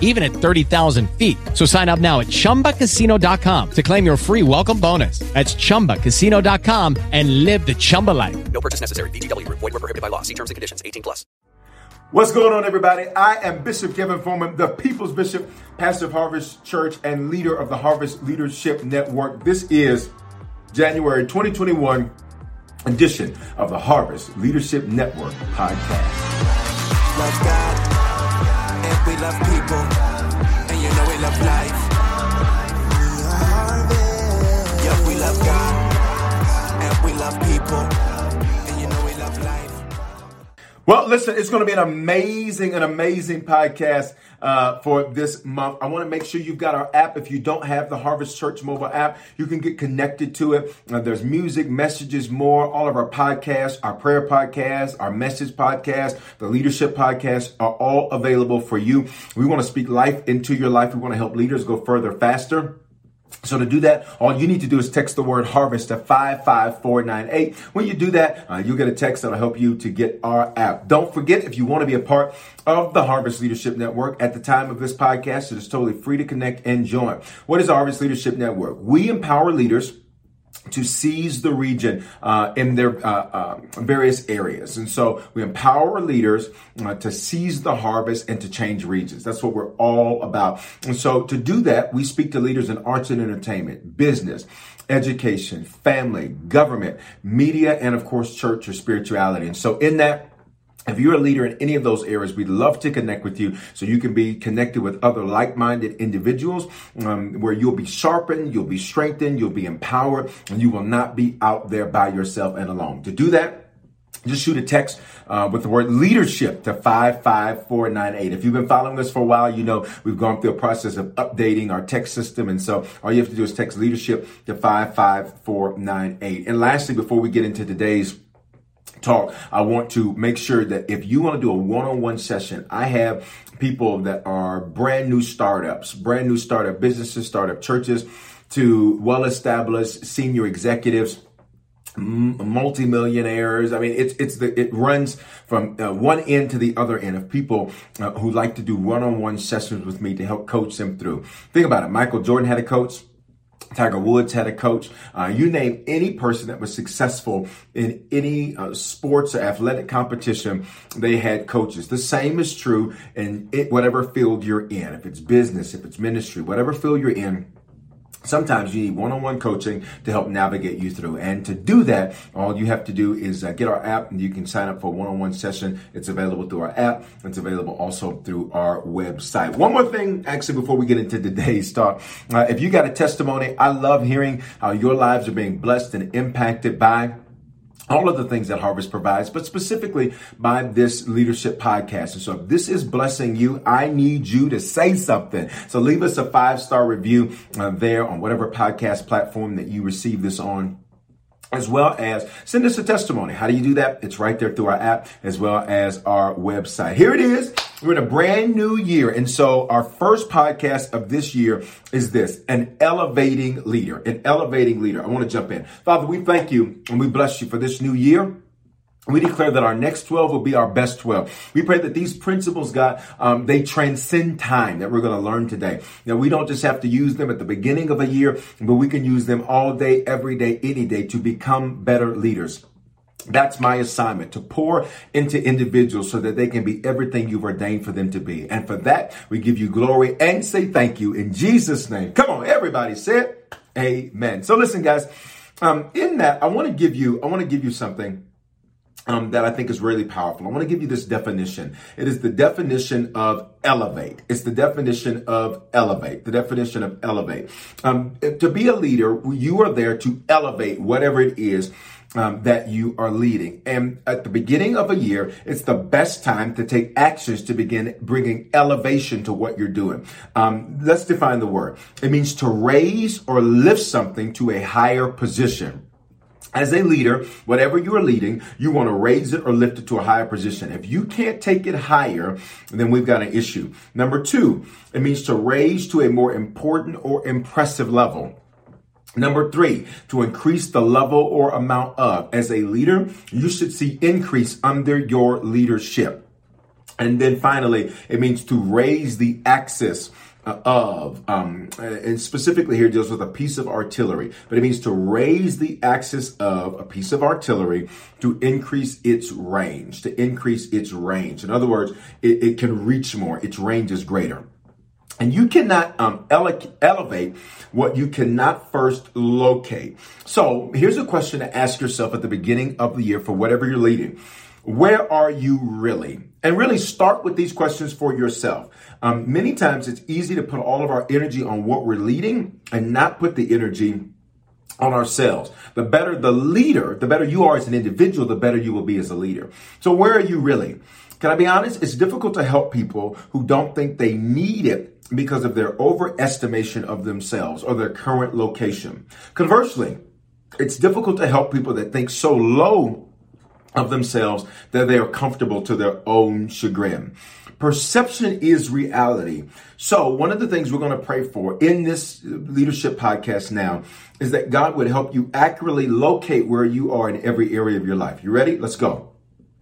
even at 30,000 feet. So sign up now at chumbacasino.com to claim your free welcome bonus. That's chumbacasino.com and live the Chumba life. No purchase necessary. VGW. Void were prohibited by law. See terms and conditions. 18 plus. What's going on, everybody? I am Bishop Kevin Foreman, the People's Bishop, pastor of Harvest Church, and leader of the Harvest Leadership Network. This is January 2021 edition of the Harvest Leadership Network podcast. Love people, and you know we love life. Well, listen, it's going to be an amazing, an amazing podcast uh, for this month. I want to make sure you've got our app. If you don't have the Harvest Church mobile app, you can get connected to it. Uh, there's music, messages, more. All of our podcasts, our prayer podcast, our message podcast, the leadership podcast are all available for you. We want to speak life into your life. We want to help leaders go further faster. So to do that, all you need to do is text the word harvest to 55498. When you do that, uh, you'll get a text that'll help you to get our app. Don't forget, if you want to be a part of the Harvest Leadership Network at the time of this podcast, it is totally free to connect and join. What is Harvest Leadership Network? We empower leaders to seize the region uh, in their uh, uh, various areas. And so we empower leaders uh, to seize the harvest and to change regions. That's what we're all about. And so to do that, we speak to leaders in arts and entertainment, business, education, family, government, media, and of course, church or spirituality. And so in that, if you're a leader in any of those areas, we'd love to connect with you so you can be connected with other like-minded individuals um, where you'll be sharpened, you'll be strengthened, you'll be empowered, and you will not be out there by yourself and alone. To do that, just shoot a text uh, with the word leadership to 55498. If you've been following us for a while, you know we've gone through a process of updating our text system. And so all you have to do is text leadership to 55498. And lastly, before we get into today's talk, I want to make sure that if you want to do a one-on-one session, I have people that are brand new startups, brand new startup businesses, startup churches to well-established senior executives multimillionaires. I mean, it's it's the it runs from uh, one end to the other end of people uh, who like to do one-on-one sessions with me to help coach them through. Think about it. Michael Jordan had a coach. Tiger Woods had a coach. Uh, you name any person that was successful in any uh, sports or athletic competition, they had coaches. The same is true in it, whatever field you're in. If it's business, if it's ministry, whatever field you're in, Sometimes you need one-on-one coaching to help navigate you through. And to do that, all you have to do is uh, get our app and you can sign up for a one-on-one session. It's available through our app. It's available also through our website. One more thing, actually, before we get into today's talk. Uh, if you got a testimony, I love hearing how your lives are being blessed and impacted by all of the things that Harvest provides, but specifically by this leadership podcast. And so if this is blessing you, I need you to say something. So leave us a five star review uh, there on whatever podcast platform that you receive this on as well as send us a testimony. How do you do that? It's right there through our app as well as our website. Here it is. We're in a brand new year. And so our first podcast of this year is this, an elevating leader, an elevating leader. I want to jump in. Father, we thank you and we bless you for this new year. We declare that our next 12 will be our best 12. We pray that these principles, God, um, they transcend time that we're going to learn today. Now, we don't just have to use them at the beginning of a year, but we can use them all day, every day, any day to become better leaders. That's my assignment to pour into individuals so that they can be everything you've ordained for them to be. And for that, we give you glory and say thank you in Jesus' name. Come on, everybody say it. Amen. So listen, guys, um, in that, I want to give you, I want to give you something um, that I think is really powerful. I want to give you this definition. It is the definition of elevate. It's the definition of elevate. The definition of elevate. Um, to be a leader, you are there to elevate whatever it is um, that you are leading. And at the beginning of a year, it's the best time to take actions to begin bringing elevation to what you're doing. Um, let's define the word. It means to raise or lift something to a higher position. As a leader, whatever you are leading, you want to raise it or lift it to a higher position. If you can't take it higher, then we've got an issue. Number two, it means to raise to a more important or impressive level. Number three, to increase the level or amount of. As a leader, you should see increase under your leadership. And then finally, it means to raise the axis uh, of, um, and specifically here deals with a piece of artillery, but it means to raise the axis of a piece of artillery to increase its range, to increase its range. In other words, it, it can reach more, its range is greater. And you cannot um, ele- elevate what you cannot first locate. So here's a question to ask yourself at the beginning of the year for whatever you're leading. Where are you really? And really start with these questions for yourself. Um, many times it's easy to put all of our energy on what we're leading and not put the energy on ourselves. The better the leader, the better you are as an individual, the better you will be as a leader. So where are you really? Can I be honest? It's difficult to help people who don't think they need it because of their overestimation of themselves or their current location. Conversely, it's difficult to help people that think so low of themselves that they are comfortable to their own chagrin. Perception is reality. So, one of the things we're going to pray for in this leadership podcast now is that God would help you accurately locate where you are in every area of your life. You ready? Let's go.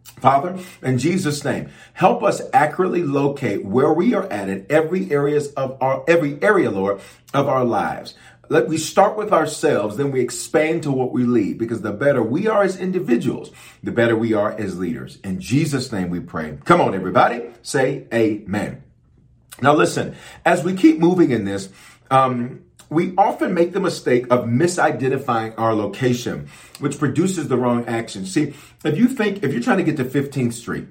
Father, in Jesus' name, help us accurately locate where we are at in every areas of our every area, Lord, of our lives. Let we start with ourselves, then we expand to what we lead, because the better we are as individuals, the better we are as leaders. In Jesus' name we pray. Come on, everybody, say amen. Now listen, as we keep moving in this, um, we often make the mistake of misidentifying our location, which produces the wrong action. See, if you think, if you're trying to get to 15th Street,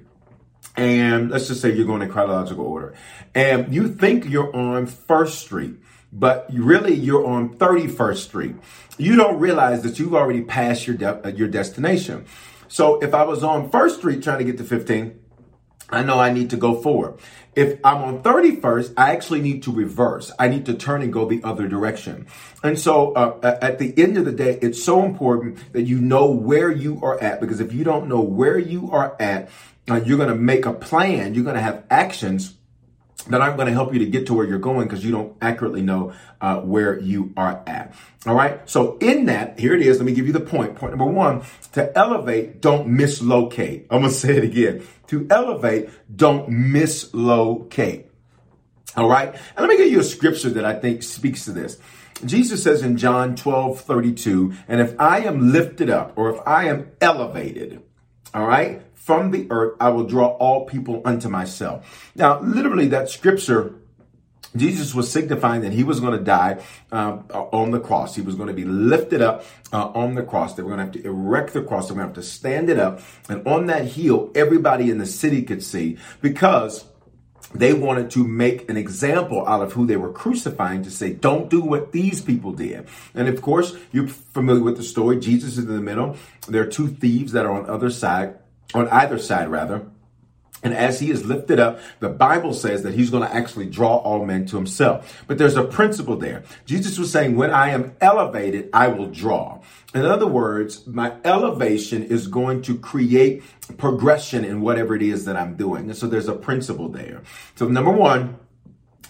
and let's just say you're going in chronological order, and you think you're on First Street, but really you're on 31st Street, you don't realize that you've already passed your de- uh, your destination. So if I was on First Street trying to get to 15, I know I need to go forward. If I'm on 31st, I actually need to reverse. I need to turn and go the other direction. And so uh, at the end of the day, it's so important that you know where you are at because if you don't know where you are at, uh, you're going to make a plan. You're going to have actions that aren't going to help you to get to where you're going because you don't accurately know uh, where you are at. All right. So in that, here it is. Let me give you the point. Point number one: to elevate, don't mislocate. I'm gonna say it again. To elevate, don't mislocate. All right. And let me give you a scripture that I think speaks to this. Jesus says in John 12, 32, and if I am lifted up or if I am elevated, all right, from the earth, I will draw all people unto myself. Now, literally, that scripture Jesus was signifying that he was going to die uh, on the cross. He was going to be lifted up uh, on the cross. They were going to have to erect the cross. They were going to have to stand it up. And on that hill, everybody in the city could see because they wanted to make an example out of who they were crucifying to say, don't do what these people did. And of course, you're familiar with the story. Jesus is in the middle. There are two thieves that are on the other side, on either side rather. And as he is lifted up, the Bible says that he's going to actually draw all men to himself. But there's a principle there. Jesus was saying, when I am elevated, I will draw. In other words, my elevation is going to create progression in whatever it is that I'm doing. And so there's a principle there. So number one,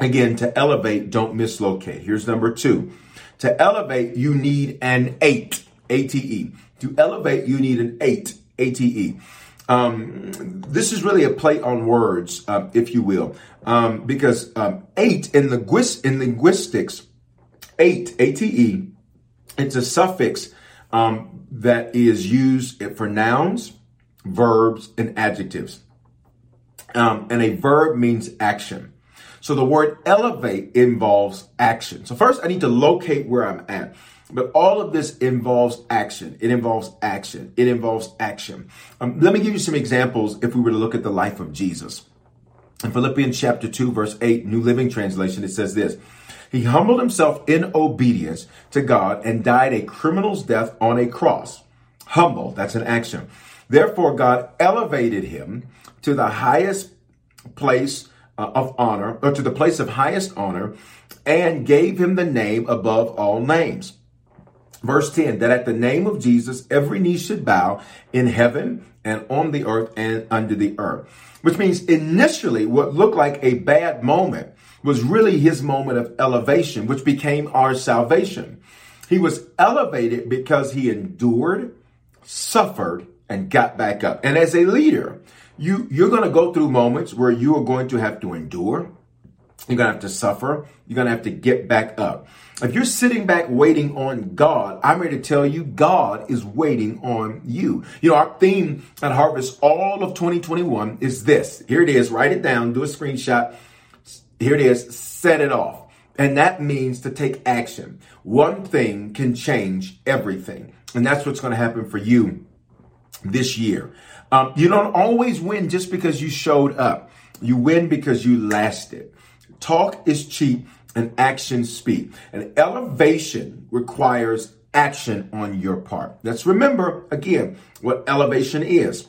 again, to elevate, don't mislocate. Here's number two. To elevate, you need an eight, A-T-E. To elevate, you need an eight, A-T-E. Um, this is really a play on words, uh, if you will, um, because um, eight in linguist in linguistics, eight A T E, it's a suffix um, that is used for nouns, verbs, and adjectives. Um, and a verb means action. So the word elevate involves action. So first, I need to locate where I'm at. But all of this involves action. It involves action. It involves action. Um, let me give you some examples if we were to look at the life of Jesus. In Philippians chapter 2, verse 8, New Living Translation, it says this He humbled himself in obedience to God and died a criminal's death on a cross. Humble, that's an action. Therefore, God elevated him to the highest place uh, of honor, or to the place of highest honor, and gave him the name above all names Verse 10 that at the name of Jesus, every knee should bow in heaven and on the earth and under the earth. Which means initially what looked like a bad moment was really his moment of elevation, which became our salvation. He was elevated because he endured, suffered, and got back up. And as a leader, you, you're going to go through moments where you are going to have to endure. You're going to have to suffer. You're going to have to get back up. If you're sitting back waiting on God, I'm here to tell you God is waiting on you. You know, our theme at Harvest all of 2021 is this. Here it is. Write it down. Do a screenshot. Here it is. Set it off. And that means to take action. One thing can change everything. And that's what's going to happen for you this year. Um, you don't always win just because you showed up. You win because you lasted. Talk is cheap and actions speak. And elevation requires action on your part. Let's remember again what elevation is.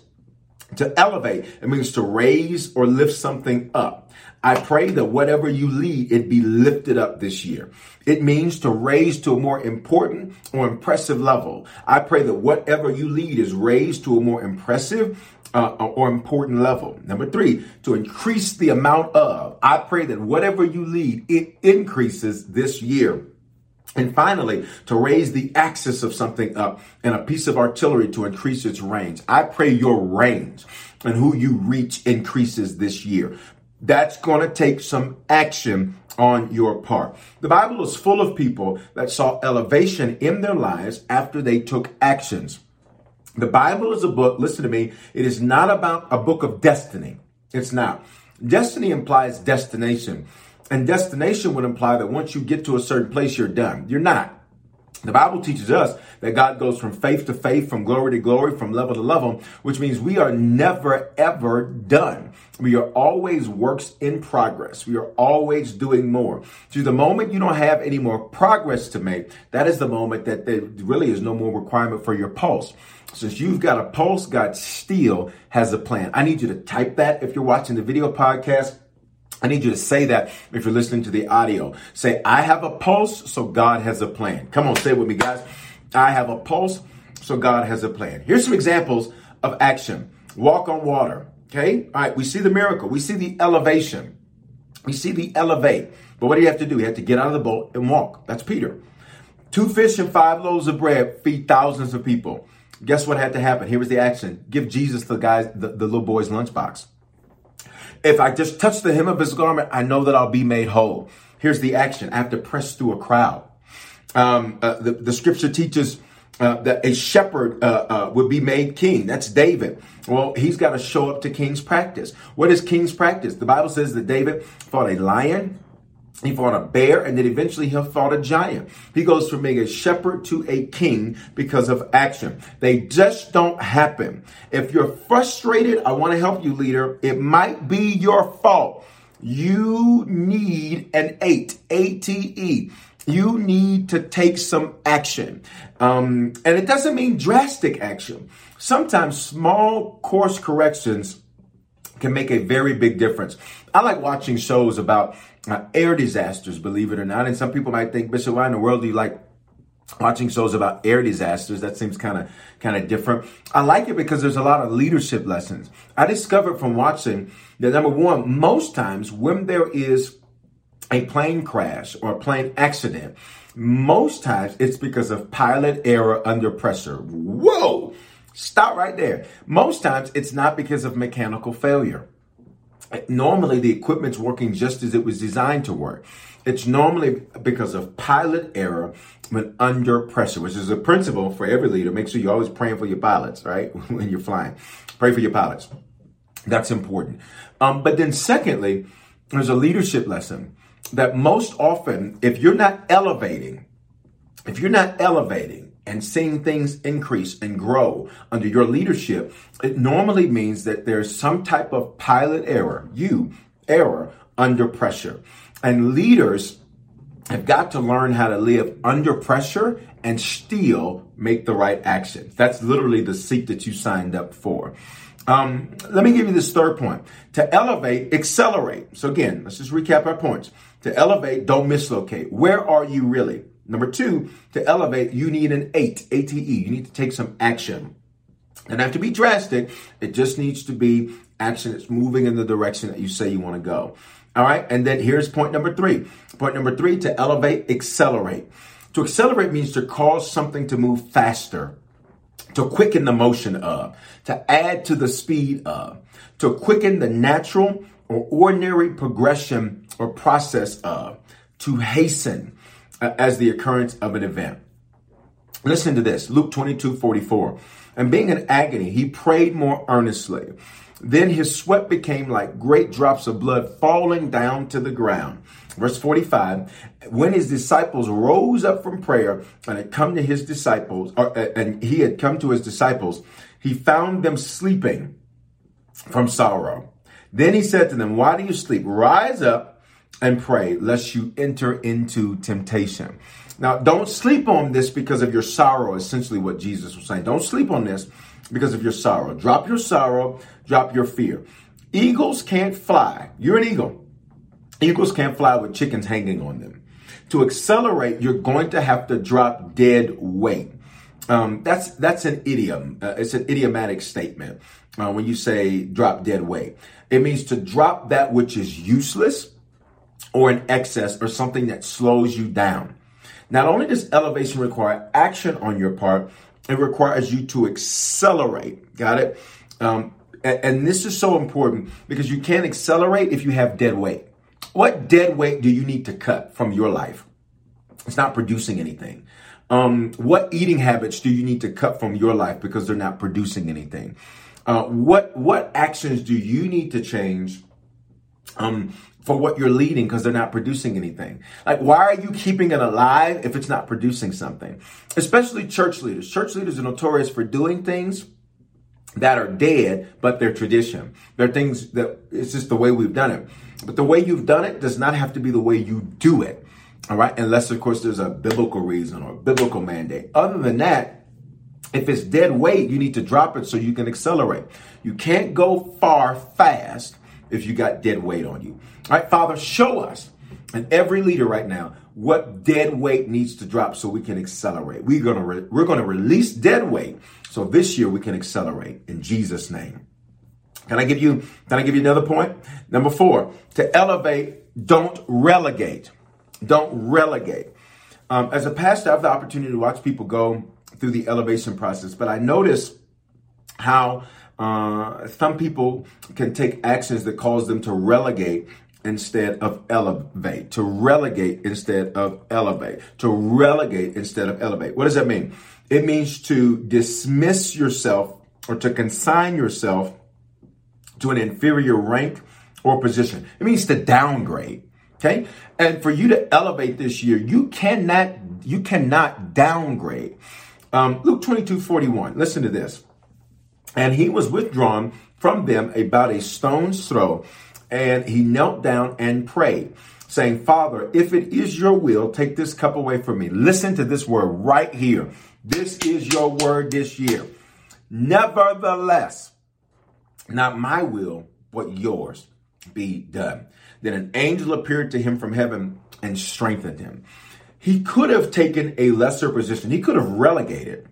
To elevate, it means to raise or lift something up. I pray that whatever you lead, it be lifted up this year. It means to raise to a more important or impressive level. I pray that whatever you lead is raised to a more impressive uh, or important level. Number three, to increase the amount of. I pray that whatever you lead, it increases this year. And finally, to raise the axis of something up and a piece of artillery to increase its range. I pray your range and who you reach increases this year. That's going to take some action on your part. The Bible is full of people that saw elevation in their lives after they took actions. The Bible is a book, listen to me, it is not about a book of destiny. It's not. Destiny implies destination. And destination would imply that once you get to a certain place, you're done. You're not. The Bible teaches us that God goes from faith to faith, from glory to glory, from level to level, which means we are never ever done. We are always works in progress. We are always doing more. To the moment you don't have any more progress to make, that is the moment that there really is no more requirement for your pulse. Since you've got a pulse, God still has a plan. I need you to type that if you're watching the video podcast. I need you to say that if you're listening to the audio. Say, I have a pulse, so God has a plan. Come on, say it with me, guys. I have a pulse, so God has a plan. Here's some examples of action. Walk on water. Okay. All right. We see the miracle. We see the elevation. We see the elevate. But what do you have to do? You have to get out of the boat and walk. That's Peter. Two fish and five loaves of bread feed thousands of people. Guess what had to happen? Here was the action. Give Jesus the guys, the, the little boy's lunchbox. If I just touch the hem of his garment, I know that I'll be made whole. Here's the action. I have to press through a crowd. Um, uh, the, the scripture teaches uh, that a shepherd uh, uh, would be made king. That's David. Well, he's got to show up to king's practice. What is king's practice? The Bible says that David fought a lion, he fought a bear, and then eventually he fought a giant. He goes from being a shepherd to a king because of action. They just don't happen. If you're frustrated, I want to help you, leader. It might be your fault. You need an eight, A T E. You need to take some action. Um, and it doesn't mean drastic action. Sometimes small course corrections can make a very big difference. I like watching shows about uh, air disasters, believe it or not. And some people might think, Bishop, why in the world do you like watching shows about air disasters? That seems kind of kind of different. I like it because there's a lot of leadership lessons. I discovered from watching that number one, most times when there is a plane crash or a plane accident, most times it's because of pilot error under pressure. Whoa! Stop right there. Most times it's not because of mechanical failure normally the equipment's working just as it was designed to work. It's normally because of pilot error when under pressure, which is a principle for every leader. Make sure you're always praying for your pilots, right? when you're flying, pray for your pilots. That's important. Um, but then secondly, there's a leadership lesson that most often, if you're not elevating, if you're not elevating and seeing things increase and grow under your leadership, it normally means that there's some type of pilot error, you error under pressure. And leaders have got to learn how to live under pressure and still make the right actions. That's literally the seat that you signed up for. Um, let me give you this third point. To elevate, accelerate. So again, let's just recap our points. To elevate, don't mislocate. Where are you really? Number two, to elevate, you need an eight, ATE. You need to take some action. Doesn't have to be drastic. It just needs to be action that's moving in the direction that you say you want to go. All right. And then here's point number three. Point number three, to elevate, accelerate. To accelerate means to cause something to move faster to quicken the motion of, to add to the speed of, to quicken the natural or ordinary progression or process of, to hasten as the occurrence of an event. Listen to this Luke 22 44. And being in agony, he prayed more earnestly. Then his sweat became like great drops of blood falling down to the ground. Verse 45, when his disciples rose up from prayer and had come to his disciples, or, uh, and he had come to his disciples, he found them sleeping from sorrow. Then he said to them, Why do you sleep? Rise up and pray, lest you enter into temptation. Now, don't sleep on this because of your sorrow, essentially what Jesus was saying. Don't sleep on this because of your sorrow. Drop your sorrow, drop your fear. Eagles can't fly. You're an eagle. Eagles can't fly with chickens hanging on them. To accelerate, you're going to have to drop dead weight. Um, that's that's an idiom. Uh, it's an idiomatic statement uh, when you say drop dead weight. It means to drop that which is useless or an excess or something that slows you down. Not only does elevation require action on your part, it requires you to accelerate. Got it? Um, and, this is so important because you can't accelerate if you have dead weight. What dead weight do you need to cut from your life? It's not producing anything. Um, what eating habits do you need to cut from your life because they're not producing anything? Uh, what what actions do you need to change um, for what you're leading because they're not producing anything? Like, why are you keeping it alive if it's not producing something? Especially church leaders. Church leaders are notorious for doing things that are dead, but they're tradition. They're things that it's just the way we've done it. But the way you've done it does not have to be the way you do it. All right. Unless, of course, there's a biblical reason or biblical mandate. Other than that, if it's dead weight, you need to drop it so you can accelerate. You can't go far fast if you got dead weight on you. All right, Father, show us and every leader right now what dead weight needs to drop so we can accelerate. We're gonna re- we're gonna release dead weight so this year we can accelerate in Jesus' name. Can I give you, can I give you another point? Number four, to elevate, don't relegate. Don't relegate. Um, as a pastor, I have the opportunity to watch people go through the elevation process, but I notice how uh, some people can take actions that cause them to relegate instead of elevate, to relegate instead of elevate, to relegate instead of elevate. What does that mean? It means to dismiss yourself or to consign yourself to an inferior rank or position. It means to downgrade. Okay. And for you to elevate this year, you cannot, you cannot downgrade. Um, Luke 22, 41. Listen to this. And he was withdrawn from them about a stone's throw, and he knelt down and prayed, saying, Father, if it is your will, take this cup away from me. Listen to this word right here. This is your word this year. Nevertheless, not my will, but yours be done. Then an angel appeared to him from heaven and strengthened him. He could have taken a lesser position. He could have relegated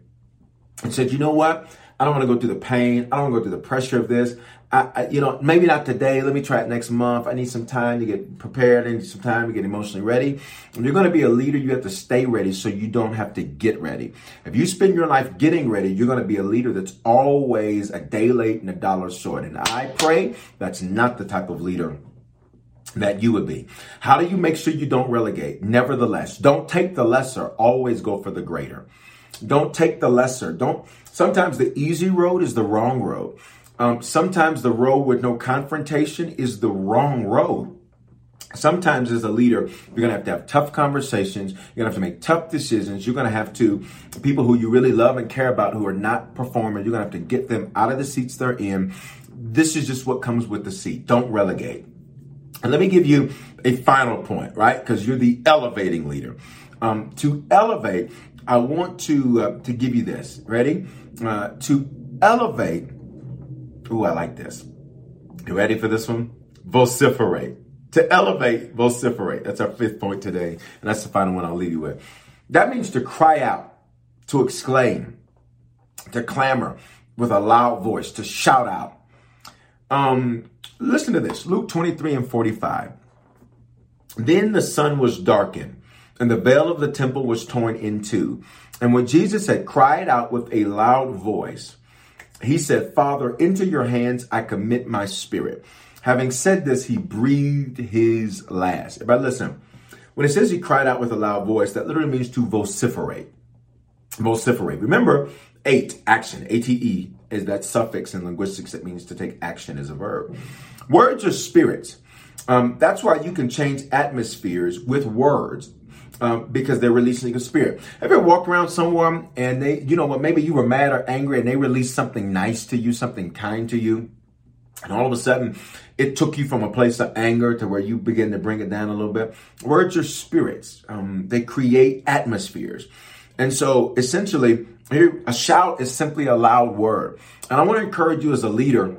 and said, you know what? I don't want to go through the pain. I don't want to go through the pressure of this. I, I, you know, maybe not today. Let me try it next month. I need some time to get prepared. I need some time to get emotionally ready. If you're going to be a leader, you have to stay ready so you don't have to get ready. If you spend your life getting ready, you're going to be a leader that's always a day late and a dollar short. And I pray that's not the type of leader that you would be. How do you make sure you don't relegate? Nevertheless, don't take the lesser, always go for the greater. Don't take the lesser. Don't, sometimes the easy road is the wrong road. Um, sometimes the road with no confrontation is the wrong road. Sometimes as a leader, you're going to have to have tough conversations. You're going to have to make tough decisions. You're going to have to, people who you really love and care about who are not performing, you're going to have to get them out of the seats they're in. This is just what comes with the seat. Don't relegate. And let me give you a final point, right? Because you're the elevating leader. Um, to elevate, I want to uh, to give you this. Ready? Uh, to elevate. Ooh, I like this. You ready for this one? Vociferate. To elevate, vociferate. That's our fifth point today, and that's the final one I'll leave you with. That means to cry out, to exclaim, to clamor with a loud voice, to shout out. Um, listen to this Luke 23 and 45. Then the sun was darkened, and the veil of the temple was torn in two. And when Jesus had cried out with a loud voice, he said, Father, into your hands I commit my spirit. Having said this, he breathed his last. But listen, when it says he cried out with a loud voice, that literally means to vociferate. Vociferate. Remember, ate, action, A-T-E, is that suffix in linguistics that means to take action as a verb. Words are spirits. Um, that's why you can change atmospheres with words. Um, because they're releasing a spirit. Ever walked around somewhere and they, you know what, maybe you were mad or angry and they released something nice to you, something kind to you? And all of a sudden, it took you from a place of anger to where you begin to bring it down a little bit. Words are spirits. Um, they create atmospheres. And so essentially, a shout is simply a loud word. And I want to encourage you as a leader,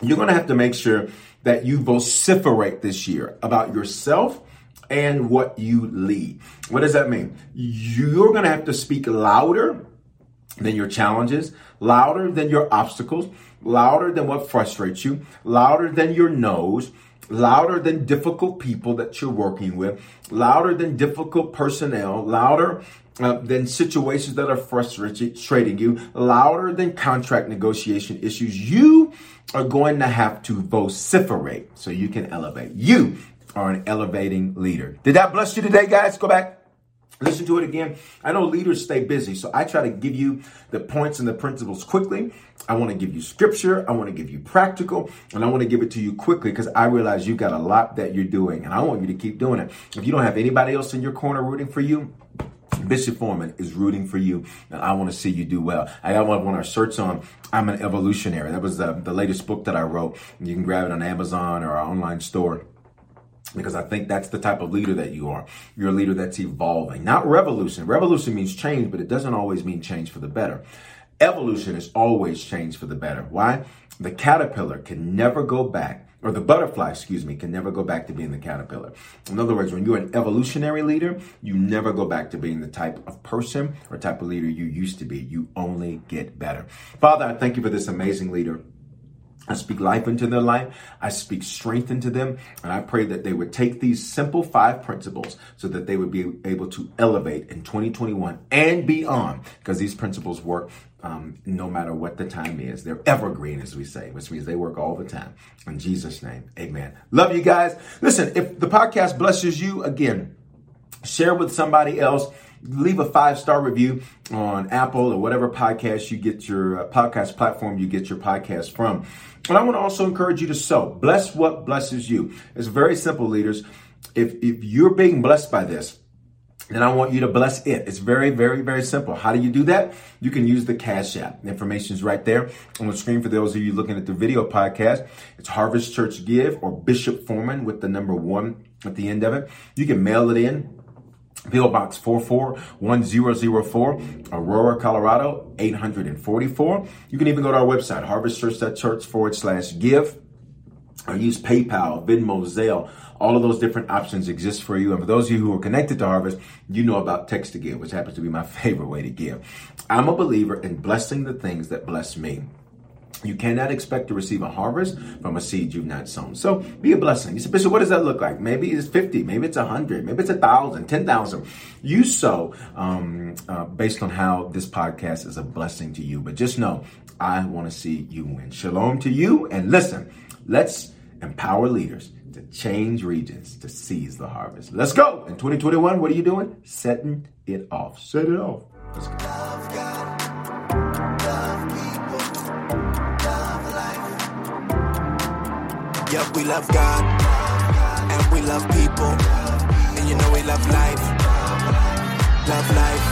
you're going to have to make sure that you vociferate this year about yourself and what you lead. What does that mean? You're going to have to speak louder than your challenges, louder than your obstacles, louder than what frustrates you, louder than your no's, louder than difficult people that you're working with, louder than difficult personnel, louder uh, than situations that are frustrating you, louder than contract negotiation issues. You are going to have to vociferate so you can elevate. You are an elevating leader. Did that bless you today, guys? Go back. Listen to it again. I know leaders stay busy, so I try to give you the points and the principles quickly. I want to give you scripture, I want to give you practical, and I want to give it to you quickly because I realize you've got a lot that you're doing, and I want you to keep doing it. If you don't have anybody else in your corner rooting for you, Bishop Foreman is rooting for you, and I want to see you do well. I got one of our shirts on. I'm an evolutionary. That was the, the latest book that I wrote. You can grab it on Amazon or our online store because I think that's the type of leader that you are. You're a leader that's evolving, not revolution. Revolution means change, but it doesn't always mean change for the better. Evolution is always change for the better. Why? The caterpillar can never go back, or the butterfly, excuse me, can never go back to being the caterpillar. In other words, when you're an evolutionary leader, you never go back to being the type of person or type of leader you used to be. You only get better. Father, I thank you for this amazing leader. I speak life into their life. I speak strength into them. And I pray that they would take these simple five principles so that they would be able to elevate in 2021 and beyond because these principles work um, no matter what the time is. They're evergreen, as we say, which means they work all the time. In Jesus' name, amen. Love you guys. Listen, if the podcast blesses you, again, share with somebody else leave a five star review on Apple or whatever podcast you get your uh, podcast platform you get your podcast from. And I want to also encourage you to sow. Bless what blesses you. It's very simple, leaders. If if you're being blessed by this, then I want you to bless it. It's very, very, very simple. How do you do that? You can use the Cash App. The information is right there on the screen for those of you looking at the video podcast. It's Harvest Church Give or Bishop Foreman with the number one at the end of it. You can mail it in PO Box 441004, Aurora, Colorado 844. You can even go to our website, harvestchurch.church forward slash give, or use PayPal, Venmo, Zelle. All of those different options exist for you. And for those of you who are connected to Harvest, you know about text to give, which happens to be my favorite way to give. I'm a believer in blessing the things that bless me. You cannot expect to receive a harvest from a seed you've not sown. So be a blessing. You say, Bishop, what does that look like? Maybe it's 50, maybe it's 100, maybe it's 1,000, 10,000. You sow um, uh, based on how this podcast is a blessing to you. But just know, I want to see you win. Shalom to you. And listen, let's empower leaders to change regions to seize the harvest. Let's go. In 2021, what are you doing? Setting it off. Set it off. Let's go. Yep, we love God, and we love people. And you know we love life. Love life.